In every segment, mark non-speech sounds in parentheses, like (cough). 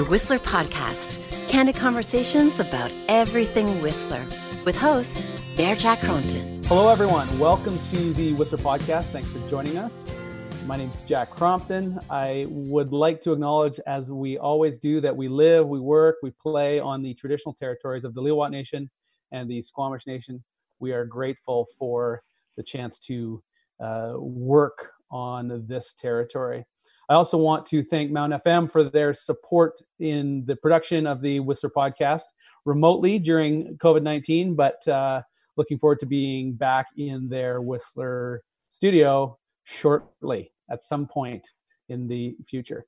the Whistler Podcast, candid conversations about everything Whistler, with host Bear Jack Crompton. Hello, everyone. Welcome to the Whistler Podcast. Thanks for joining us. My name is Jack Crompton. I would like to acknowledge, as we always do, that we live, we work, we play on the traditional territories of the Lilwat Nation and the Squamish Nation. We are grateful for the chance to uh, work on this territory. I also want to thank Mountain FM for their support in the production of the Whistler podcast remotely during COVID 19, but uh, looking forward to being back in their Whistler studio shortly at some point in the future.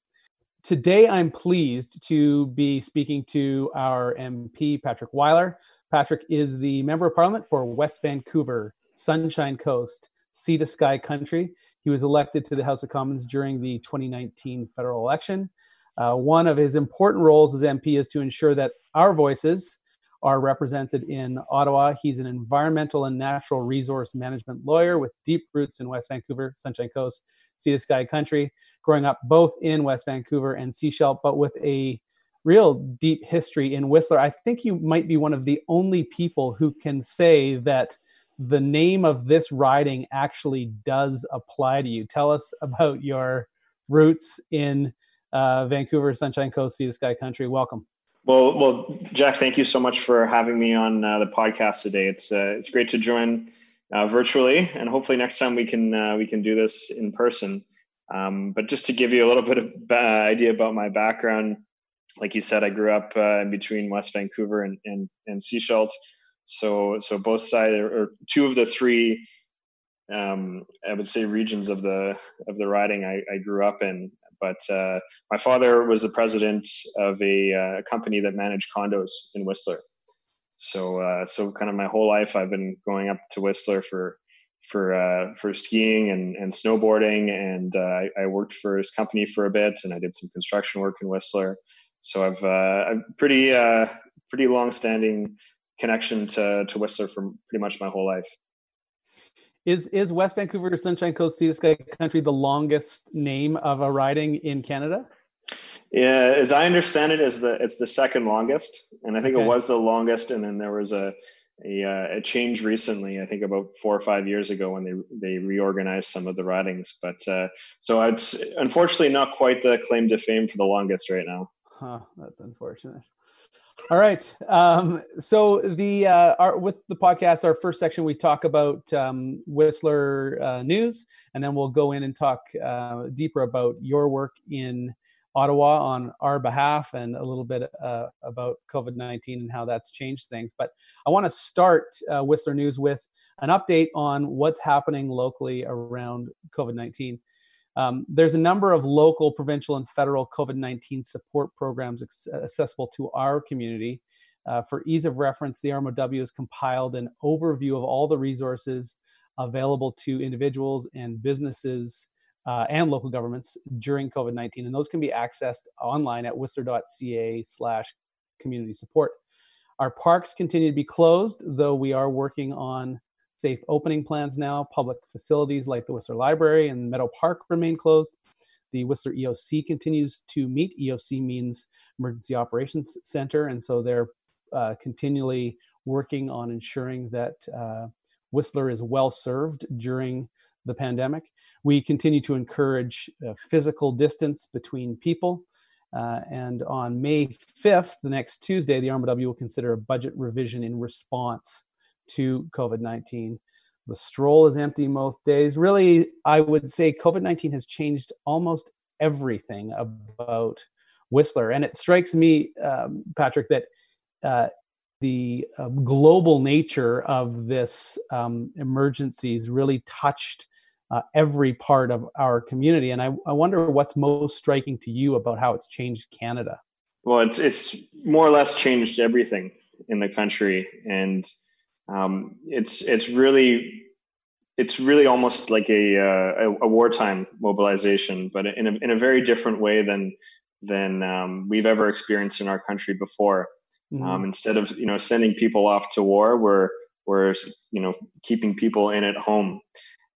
Today, I'm pleased to be speaking to our MP, Patrick Weiler. Patrick is the Member of Parliament for West Vancouver, Sunshine Coast, Sea to Sky Country. He was elected to the House of Commons during the 2019 federal election. Uh, one of his important roles as MP is to ensure that our voices are represented in Ottawa. He's an environmental and natural resource management lawyer with deep roots in West Vancouver, Sunshine Coast, Sea to Sky Country, growing up both in West Vancouver and Sechelt, but with a real deep history in Whistler. I think you might be one of the only people who can say that the name of this riding actually does apply to you. Tell us about your roots in uh, Vancouver, Sunshine Coast, Sea to Sky Country. Welcome. Well, well, Jack, thank you so much for having me on uh, the podcast today. It's uh, it's great to join uh, virtually, and hopefully next time we can uh, we can do this in person. Um, but just to give you a little bit of uh, idea about my background, like you said, I grew up in between West Vancouver and and, and Sechelt. So so both sides or two of the three um, I would say regions of the of the riding I, I grew up in. But uh, my father was the president of a, uh, company that managed condos in Whistler. So uh, so kind of my whole life I've been going up to Whistler for for uh, for skiing and, and snowboarding, and uh, I, I, worked for his company for a bit, and I did some construction work in Whistler. So I've uh, I'm pretty pretty long standing connection to to Whistler for pretty much my whole life. Is is West Vancouver Sunshine Coast Sea to Sky Country the longest name of a riding in Canada? Yeah, as I understand it, is the it's the second longest, and I think okay. it was the longest, and then there was a a, uh, a, change recently. I think about four or five years ago when they they reorganized some of the ridings. But uh, so it's unfortunately not quite the claim to fame for the longest right now. Huh, that's unfortunate. All right. Um, so the uh, our, with the podcast, our first section we talk about um, Whistler uh, news, and then we'll go in and talk uh, deeper about your work in Ottawa on our behalf, and a little bit uh, about COVID nineteen and how that's changed things. But I want to start uh, Whistler news with an update on what's happening locally around COVID nineteen. Um, there's a number of local, provincial, and federal COVID 19 support programs accessible to our community. Uh, for ease of reference, the RMOW has compiled an overview of all the resources available to individuals and businesses uh, and local governments during COVID 19. And those can be accessed online at whistler.ca slash community support. Our parks continue to be closed, though we are working on safe opening plans now. Public facilities like the Whistler Library and Meadow Park remain closed. The Whistler EOC continues to meet. EOC means Emergency Operations Center, and so they're uh, continually working on ensuring that uh, Whistler is well served during the pandemic. We continue to encourage uh, physical distance between people. Uh, and on May 5th, the next Tuesday, the RMOW will consider a budget revision in response to COVID 19. The stroll is empty most days. Really, I would say COVID 19 has changed almost everything about Whistler. And it strikes me, um, Patrick, that uh, the uh, global nature of this um, has really touched uh, every part of our community. And I, I wonder what's most striking to you about how it's changed Canada. Well, it's it's more or less changed everything in the country, and um, it's it's really it's really almost like a, uh, a, wartime mobilization, but in a in a very different way than than um, we've ever experienced in our country before. Mm-hmm. Um, instead of you know sending people off to war, we're we're you know keeping people in at home.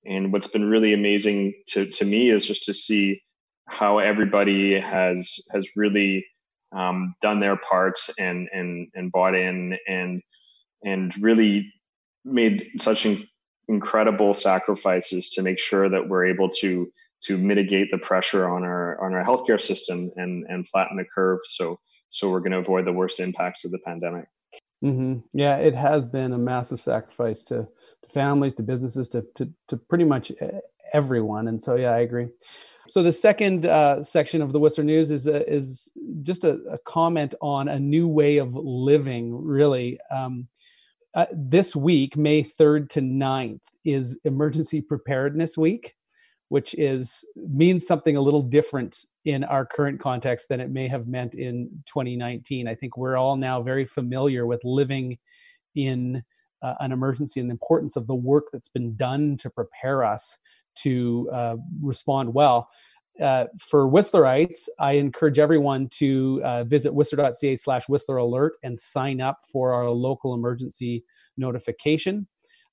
And what's been really amazing to to me is just to see how everybody has has really um, done their parts and and and bought in and and really made such in, incredible sacrifices to make sure that we're able to to mitigate the pressure on our on our healthcare system and and flatten the curve so so we're going to avoid the worst impacts of the pandemic mm-hmm. yeah it has been a massive sacrifice to, to families to businesses to, to to pretty much everyone and so yeah i agree so the second uh, section of the Whistler News is is just a, a, comment on a new way of living. Really, um, uh, this week, May third to 9th, is Emergency Preparedness Week, which is means something a little different in our current context than it may have meant in 2019. I think we're all now very familiar with living in uh, an emergency and the importance of the work that's been done to prepare us to uh, respond well. Uh, for Whistlerites, I encourage everyone to uh, visit whistler.ca slash Whistler Alert and sign up for our local emergency notification.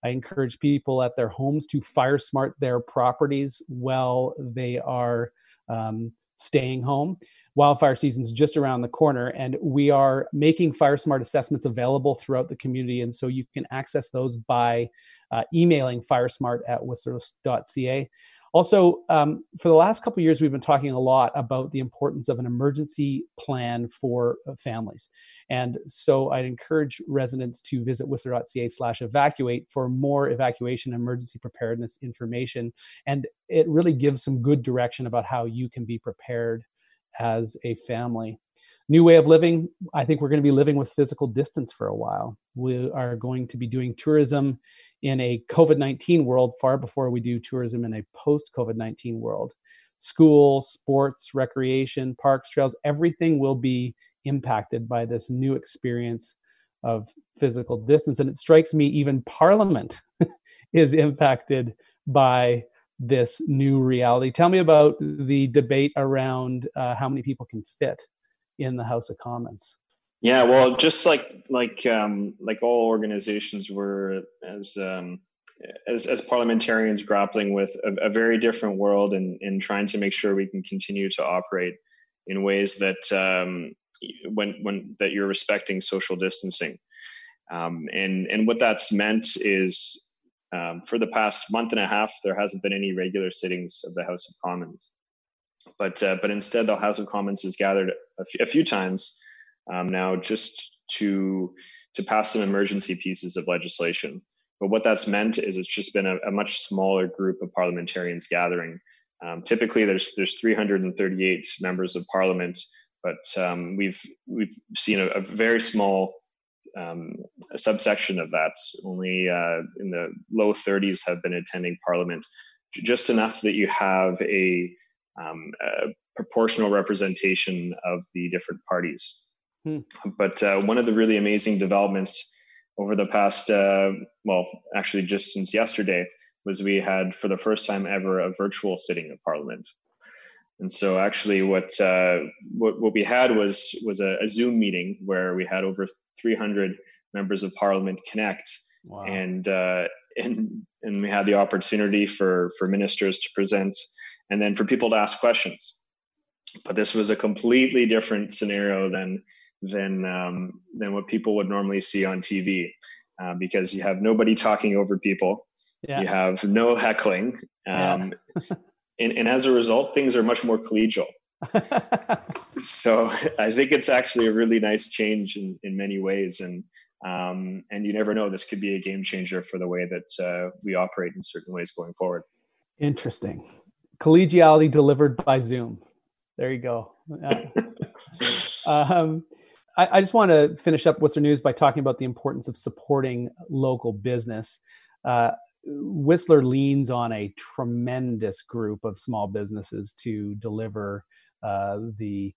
I encourage people at their homes to fire smart their properties while they are um, staying home. Wildfire season is just around the corner, and we are making fire smart assessments available throughout the community. And so you can access those by uh, emailing firesmart at whistler.ca. Also, um, for the last couple years, we've been talking a lot about the importance of an emergency plan for uh, families. And so I'd encourage residents to visit whistler.ca slash evacuate for more evacuation emergency preparedness information. And it really gives some good direction about how you can be prepared as a family new way of living i think we're going to be living with physical distance for a while. We are going to be doing tourism in a covid-19 world far before we do tourism in a post covid-19 world. School sports recreation parks trails everything will be impacted by this new experience of physical distance. And it strikes me even parliament (laughs) is impacted by this new reality. Tell me about the debate around uh, how many people can fit in the House of Commons. Yeah, well, just like like um, like all organizations were as um, as, as parliamentarians grappling with a, a very different world and, and trying to make sure we can continue to operate in ways that um, when when that you're respecting social distancing. Um, and and what that's meant is um, for the past month and a half there hasn't been any regular sittings of the House of Commons. But uh, but instead, the House of Commons has gathered a, f- a few times um, now just to to pass some emergency pieces of legislation. But what that's meant is it's just been a, a much smaller group of parliamentarians gathering. Um, typically, there's there's 338 members of parliament, but um, we've we've seen a, a very small um, a subsection of that. Only uh, in the low 30s have been attending parliament, just enough that you have a um, proportional representation of the different parties. Hmm. But uh, one of the really amazing developments over the past, uh, well, actually just since yesterday, was we had for the first time ever a virtual sitting of Parliament. And so, actually, what uh, what, what we had was was a, a, Zoom meeting where we had over 300 members of Parliament connect, wow. and uh, (laughs) and and we had the opportunity for for ministers to present and then for people to ask questions. But this was a completely different scenario than than um, than what people would normally see on TV, uh, because you have nobody talking over people, yeah. you have no heckling, um, yeah. (laughs) and, and as a result, things are much more collegial. (laughs) so I think it's actually a really nice change in, in many ways, and um, and you never know, this could be a game changer for the way that uh, we operate in certain ways going forward. Interesting collegiality delivered by Zoom. There you go. (laughs) um, I, I, just want to finish up Whistler News by talking about the importance of supporting local business. Uh, Whistler leans on a tremendous group of small businesses to deliver uh, the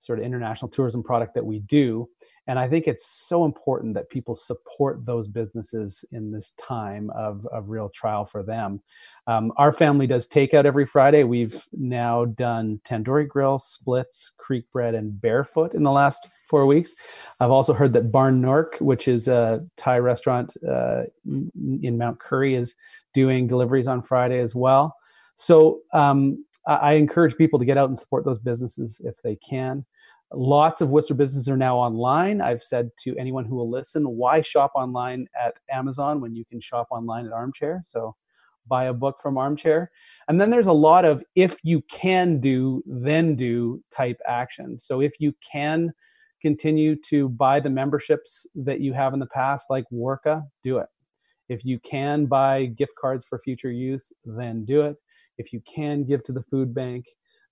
sort of international tourism product that we do. And I think it's so important that people support those businesses in this time of, of real trial for them. Um, our family does takeout every Friday. We've now done Tandoori Grill, Splitz, Creek Bread, and Barefoot in the last four weeks. I've also heard that Barn Nork, which is a Thai restaurant uh, in Mount Currie, is doing deliveries on Friday as well. So um, I encourage people to get out and support those businesses if they can. Lots of Whistler businesses are now online. I've said to anyone who will listen, why shop online at Amazon when you can shop online at Armchair? So buy a book from Armchair. And then there's a lot of if you can do, then do type actions. So if you can continue to buy the memberships that you have in the past, like WORCA, do it. If you can buy gift cards for future use, then do it. If you can give to the food bank,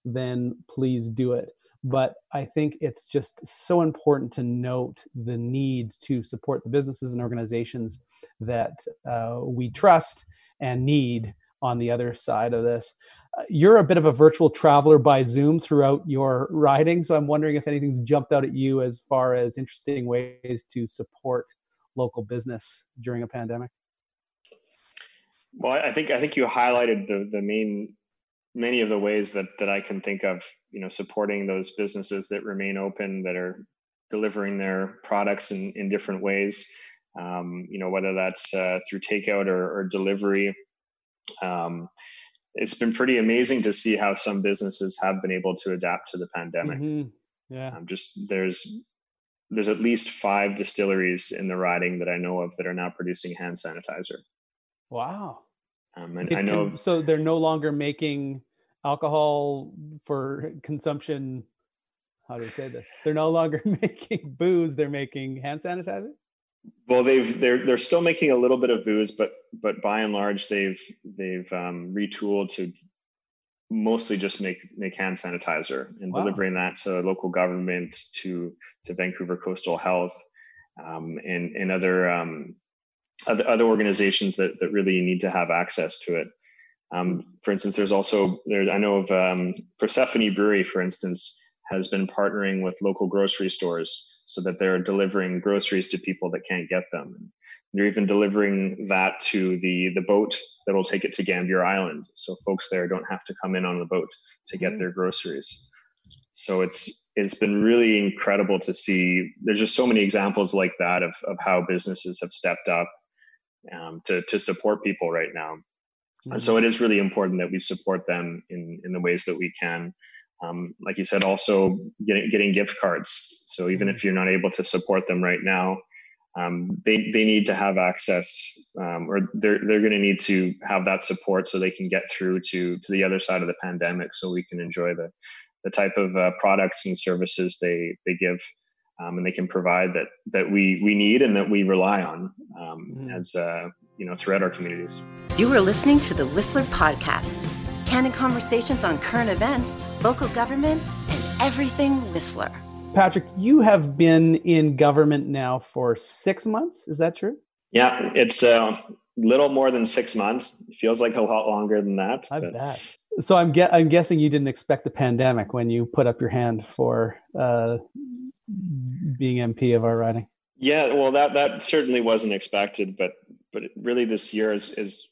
then please do it but I think it's just so important to note the need to support the businesses and organizations that uh, we trust and need on the other side of this. Uh, you're a bit of a virtual traveler by Zoom throughout your riding, so I'm wondering if anything's jumped out at you as far as interesting ways to support local business during a pandemic. Well, I think I think you highlighted the the main many of the ways that that I can think of, you know, supporting those businesses that remain open, that are delivering their products in, in different ways. Um, you know, whether that's uh, through takeout or, or delivery. Um, it's been pretty amazing to see how some businesses have been able to adapt to the pandemic. Mm-hmm. Yeah. Um, just there's there's at least five distilleries in the riding that I know of that are now producing hand sanitizer. Wow. Um, and I know. so they're no longer making alcohol for consumption. How do I say this? They're no longer (laughs) making booze; they're making hand sanitizer. Well, they've they're they're still making a little bit of booze, but but by and large, they've they've um, retooled to mostly just make make hand sanitizer and wow. delivering that to local government, to to Vancouver Coastal Health, um, and and other um, other, other organizations that, that really need to have access to it. Um, for instance, there's also there. I know of um, Persephone Brewery, for instance, has been partnering with local grocery stores so that they're delivering groceries to people that can't get them. And they're even delivering that to the the boat that will take it to Gambier Island, so folks there don't have to come in on the boat to get mm-hmm. their groceries. So it's it's been really incredible to see. There's just so many examples like that of of how businesses have stepped up um, to to support people right now. Mm-hmm. So it is really important that we support them in in the ways that we can. Um, like you said, also getting getting gift cards. So even if mm-hmm. you're not able to support them right now, um, they they need to have access, um, or they're they're going to need to have that support so they can get through to to the other side of the pandemic, so we can enjoy the the type of uh, products and services they they give um, and they can provide that that we we need and that we rely on um, mm. as uh, you know throughout our communities. You are listening to the Whistler Podcast, candid conversations on current events, local government, and everything Whistler. Patrick, you have been in government now for six months. Is that true? Yeah, it's a uh, little more than six months. It feels like a lot longer than that. I but... bet. So I'm, ge- I'm guessing you didn't expect the pandemic when you put up your hand for uh, being MP of our riding? Yeah, well, that that certainly wasn't expected, but but really this year is is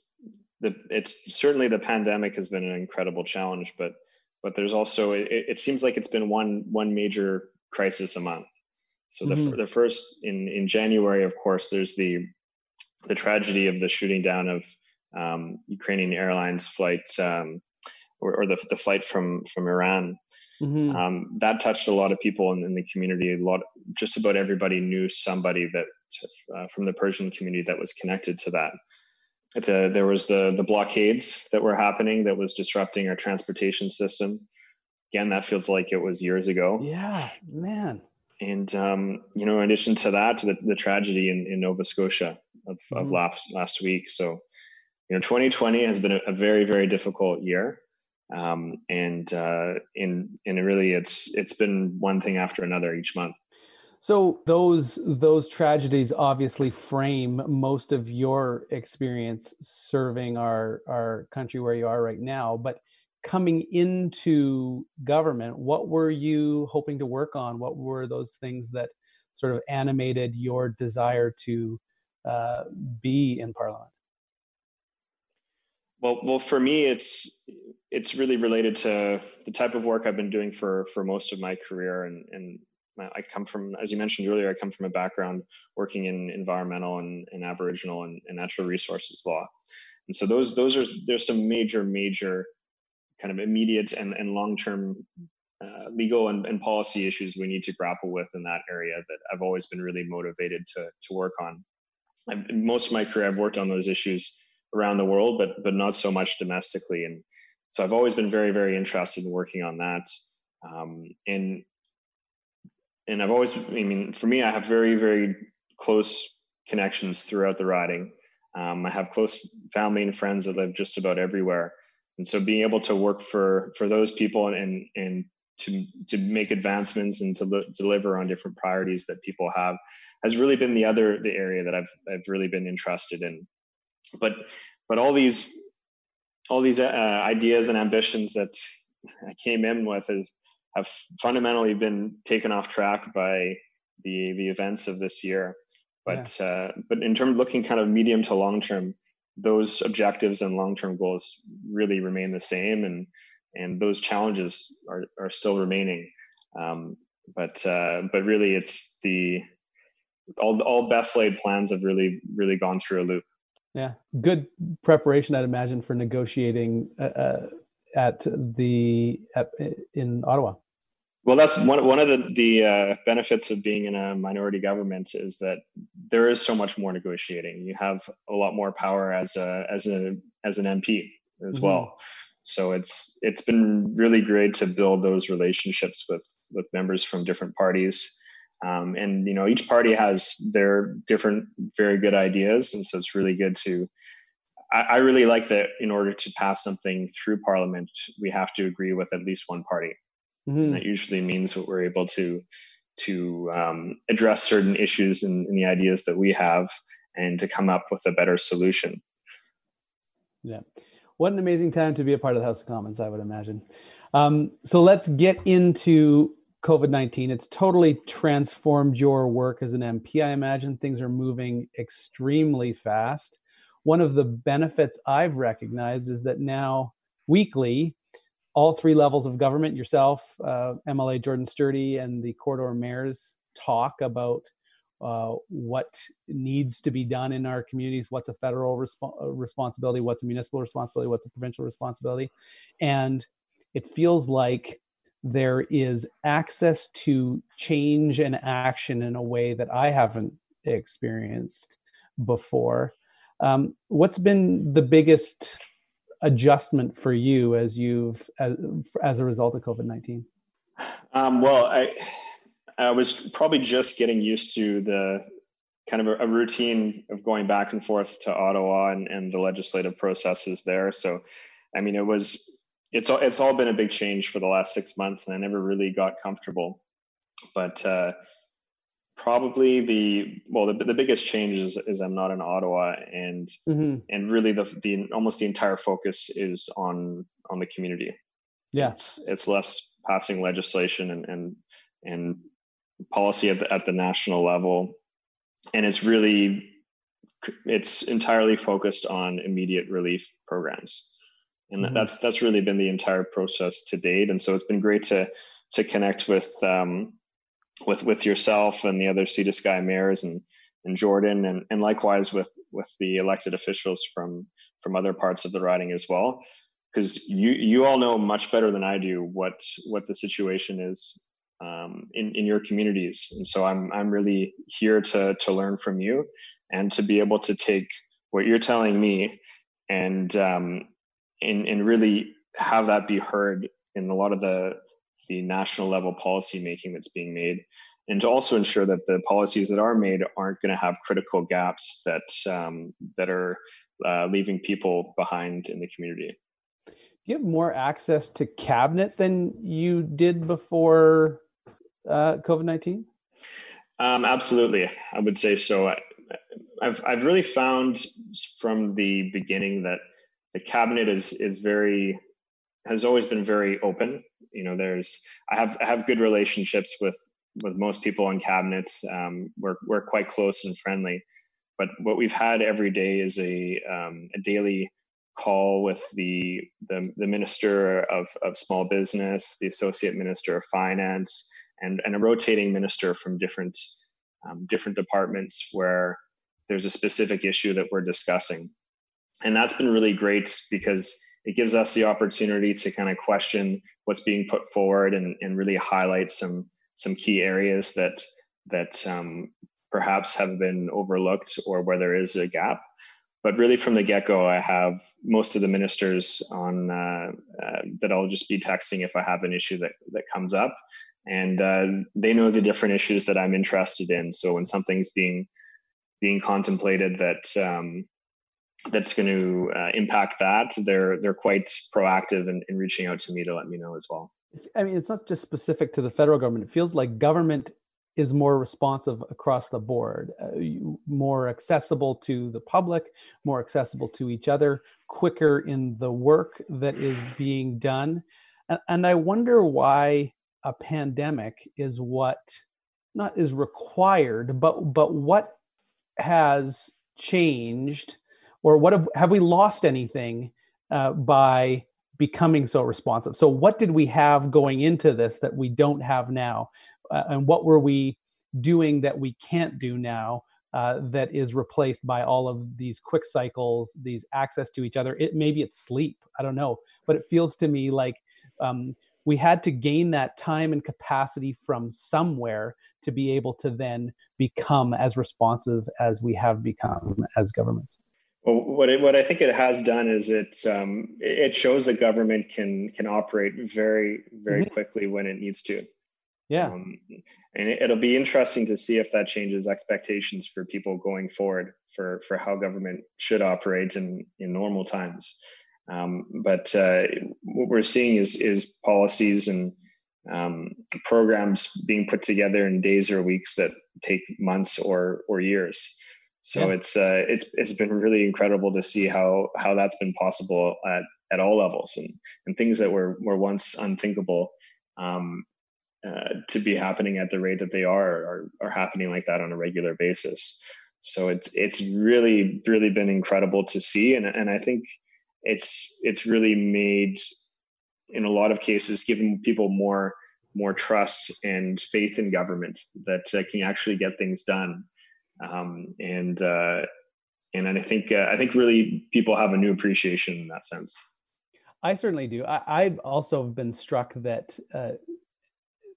the it's certainly the pandemic has been an incredible challenge, but but there's also it, it seems like it's been one one major crisis a month. So the mm-hmm. the first in in January, of course, there's the the tragedy of the shooting down of um, Ukrainian Airlines flight um, or, or the, the flight from from Iran. Mm-hmm. Um, that touched a lot of people in, in, the community. A lot, just about everybody knew somebody that uh, from the Persian community that was connected to that. The, there was the the blockades that were happening that was disrupting our transportation system. Again, that feels like it was years ago. Yeah, man. And um, you know, in addition to that, to the, the tragedy in, in Nova Scotia of, mm-hmm. of last last week. So, you know, 2020 has been a, a very very difficult year um, and uh, in and really it's it's been one thing after another each month. So those those tragedies obviously frame most of your experience serving our our country where you are right now. But coming into government, what were you hoping to work on? What were those things that sort of animated your desire to uh, be in Parliament? Well, well, for me, it's it's really related to the type of work I've been doing for for most of my career, and and I come from, as you mentioned earlier, I come from a background working in environmental and, and Aboriginal and, and natural resources law, and so those those are there's some major major kind of immediate and, and long term uh, legal and, and policy issues we need to grapple with in that area that I've always been really motivated to to work on. I've, most of my career, I've worked on those issues around the world, but but not so much domestically. And so I've always been very very interested in working on that. Um, and and I've always, I mean, for me, I have very very close connections throughout the riding. Um, I have close family and friends that live just about everywhere, and so being able to work for for those people and and to to make advancements and to deliver on different priorities that people have has really been the other the area that I've I've really been interested in. But but all these all these uh, ideas and ambitions that I came in with is, have fundamentally been taken off track by the the events of this year. But yeah. uh, but in terms of looking kind of medium to long term, those objectives and long term goals really remain the same, and and those challenges are are still remaining. Um, but uh, but really, it's the all all best laid plans have really really gone through a loop. Yeah, good preparation, I'd imagine, for negotiating uh, uh at the at, in Ottawa. Well, that's one one of the the uh, benefits of being in a minority government is that there is so much more negotiating. You have a lot more power as a as a as an MP as mm-hmm. well. So it's it's been really great to build those relationships with with members from different parties. Um, and you know each party has their different very good ideas and so it's really good to I, I, really like that in order to pass something through parliament we have to agree with at least one party mm-hmm. that usually means that we're able to to um, address certain issues and, the ideas that we have and to come up with a better solution yeah what an amazing time to be a part of the House of Commons, I would imagine. Um, so let's get into COVID 19. It's totally transformed your work as an MP. I imagine things are moving extremely fast. One of the benefits I've recognized is that now, weekly, all three levels of government, yourself, uh, MLA Jordan Sturdy, and the corridor mayors talk about uh, what needs to be done in our communities, what's a federal resp- uh, responsibility, what's a municipal responsibility, what's a provincial responsibility. And it feels like there is access to change and action in a way that I haven't experienced before. Um, what's been the biggest adjustment for you as you've as, as a result of COVID nineteen? Um, well, I I was probably just getting used to the kind of a, a, routine of going back and forth to Ottawa and, and the legislative processes there. So, I mean, it was it's all it's all been a big change for the last six months, and I never really got comfortable. But uh, probably the well, the, the biggest change is, is I'm not in Ottawa, and mm-hmm. and really the the almost the entire focus is on on the community. Yeah, it's it's less passing legislation and and and policy at the, at the national level and it's really it's entirely focused on immediate relief programs and mm-hmm. that's that's really been the entire process to date and so it's been great to to connect with um, with with yourself and the other Sea to Sky mayors and and Jordan and and likewise with with the elected officials from from other parts of the riding as well because you you all know much better than I do what what the situation is um, in in your communities. And so I'm I'm really here to to learn from you and to be able to take what you're telling me and um, and and really have that be heard in a lot of the the national level policy making that's being made and to also ensure that the policies that are made aren't going to have critical gaps that um, that are uh, leaving people behind in the community. Do you have more access to cabinet than you did before uh, COVID nineteen? Um, absolutely, I would say so. I, I've I've really found from the beginning that the cabinet is is very has always been very open. You know, there's I have I have good relationships with with most people on cabinets. Um, we're we're quite close and friendly, but what we've had every day is a um, a daily call with the, the the minister of of small business, the associate minister of finance, and, and a rotating minister from different um, different departments where there's a specific issue that we're discussing and that's been really great because it gives us the opportunity to kind of question what's being put forward and, and really highlight some some key areas that that um, perhaps have been overlooked or where there is a gap. But really, from the get go, I have most of the ministers on uh, uh, that I'll just be texting if I have an issue that that comes up, and uh, they know the different issues that I'm interested in. So when something's being being contemplated that um, that's going to uh, impact that, they're they're quite proactive in, in reaching out to me to let me know as well. I mean, it's not just specific to the federal government. It feels like government is more responsive across the board, uh, more accessible to the public, more accessible to each other, quicker in the work that is being done. And, and I wonder why a pandemic is what not is required, but but what has changed, or what have, have we lost anything uh, by becoming so responsive? So, what did we have going into this that we don't have now? uh, and what were we doing that we can't do now uh, that is replaced by all of these quick cycles, these access to each other. It maybe it's sleep. I don't know, but it feels to me like um, we had to gain that time and capacity from somewhere to be able to then become as responsive as we have become as governments. Well, what it, what I think it has done is it um, it shows that government can can operate very very mm-hmm. quickly when it needs to. Yeah. Um, and it, will be interesting to see if that changes expectations for people going forward for, for how government should operate in, in normal times. Um, but uh, what we're seeing is, is policies and um, programs being put together in days or weeks that take months or, or years. So yeah. it's uh, it's it's been really incredible to see how how that's been possible at, at all levels and, and things that were were once unthinkable um, uh, to be happening at the rate that they are, are are happening like that on a regular basis. So it's it's really really been incredible to see, and and I think it's it's really made in a lot of cases given people more more trust and faith in government that uh, can actually get things done, um, and uh, and I think uh, I think really people have a new appreciation in that sense. I certainly do. I, have also been struck that uh,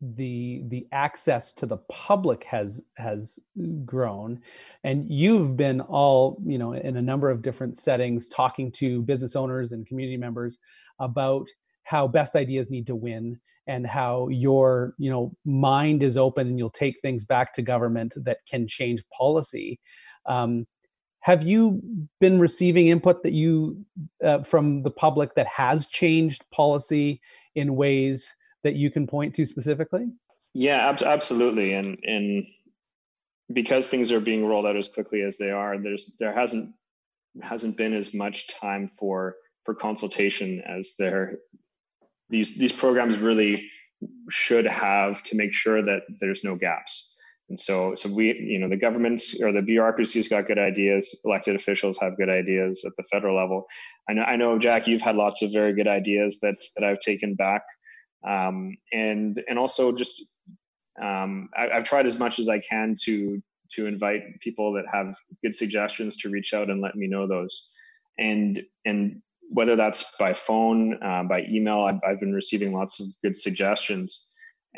the the access to the public has has grown and you've been all you know in a number of different settings talking to business owners and community members about how best ideas need to win and how your you know mind is open and you'll take things back to government that can change policy um, have you been receiving input that you uh, from the public that has changed policy in ways that you can point to specifically? Yeah, ab- absolutely. And and because things are being rolled out as quickly as they are, there's there hasn't hasn't been as much time for for consultation as there these these programs really should have to make sure that there's no gaps. And so, so we, you know, the governments or the bureaucracy's got good ideas. Elected officials have good ideas at the federal level. I know, I know, Jack, you've had lots of very good ideas that that I've taken back um, and and also just um, I, have tried as much as I can to to invite people that have good suggestions to reach out and let me know those, and and whether that's by phone, uh, by email, I've, I've, been receiving lots of good suggestions.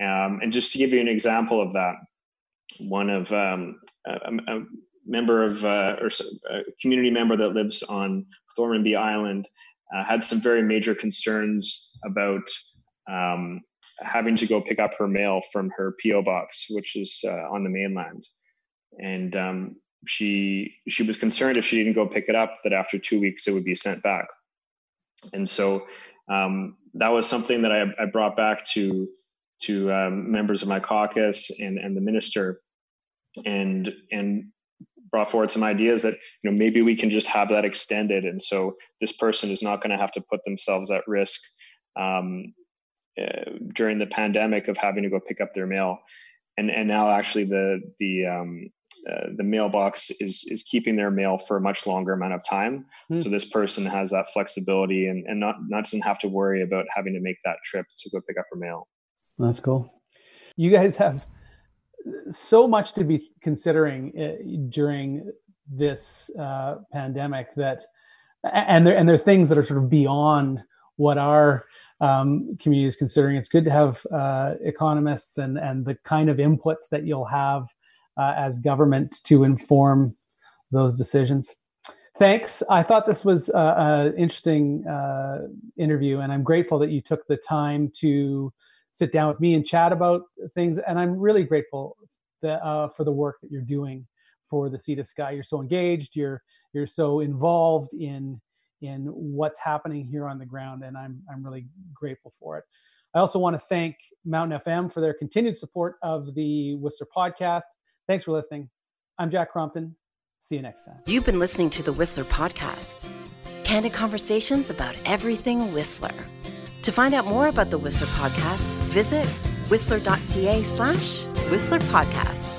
Um, and just to give you an example of that, one of um, a, a, member of uh, or a community member that lives on Thormanby Island uh, had some very major concerns about um, having to go pick up her mail from her PO box, which is uh, on the mainland, and um, she she was concerned if she didn't go pick it up that after two weeks it would be sent back, and so um, that was something that I, I brought back to to um, members of my caucus and and the minister, and and brought forward some ideas that you know maybe we can just have that extended, and so this person is not going to have to put themselves at risk um, uh, during the pandemic of having to go pick up their mail, and and now actually the the um, uh, the mailbox is is keeping their mail for a much longer amount of time. Mm. So this person has that flexibility and and not not doesn't have to worry about having to make that trip to go pick up her mail. That's cool. You guys have so much to be considering uh, during this uh, pandemic that and there and there are things that are sort of beyond what our um, community is considering. It's good to have uh, economists and and the kind of inputs that you'll have uh, as government to inform those decisions. Thanks. I thought this was an interesting uh, interview, and I'm grateful that you took the time to sit down with me and chat about things. And I'm really grateful that, uh, for the work that you're doing for the Sea to Sky. You're so engaged. You're you're so involved in in what's happening here on the ground, and I'm I'm really grateful for it. I also want to thank Mountain FM for their continued support of the Whistler podcast. Thanks for listening. I'm Jack Crompton. See you next time. You've been listening to the Whistler podcast. Candid conversations about everything Whistler. To find out more about the Whistler podcast, visit whistler.ca slash Whistler podcast.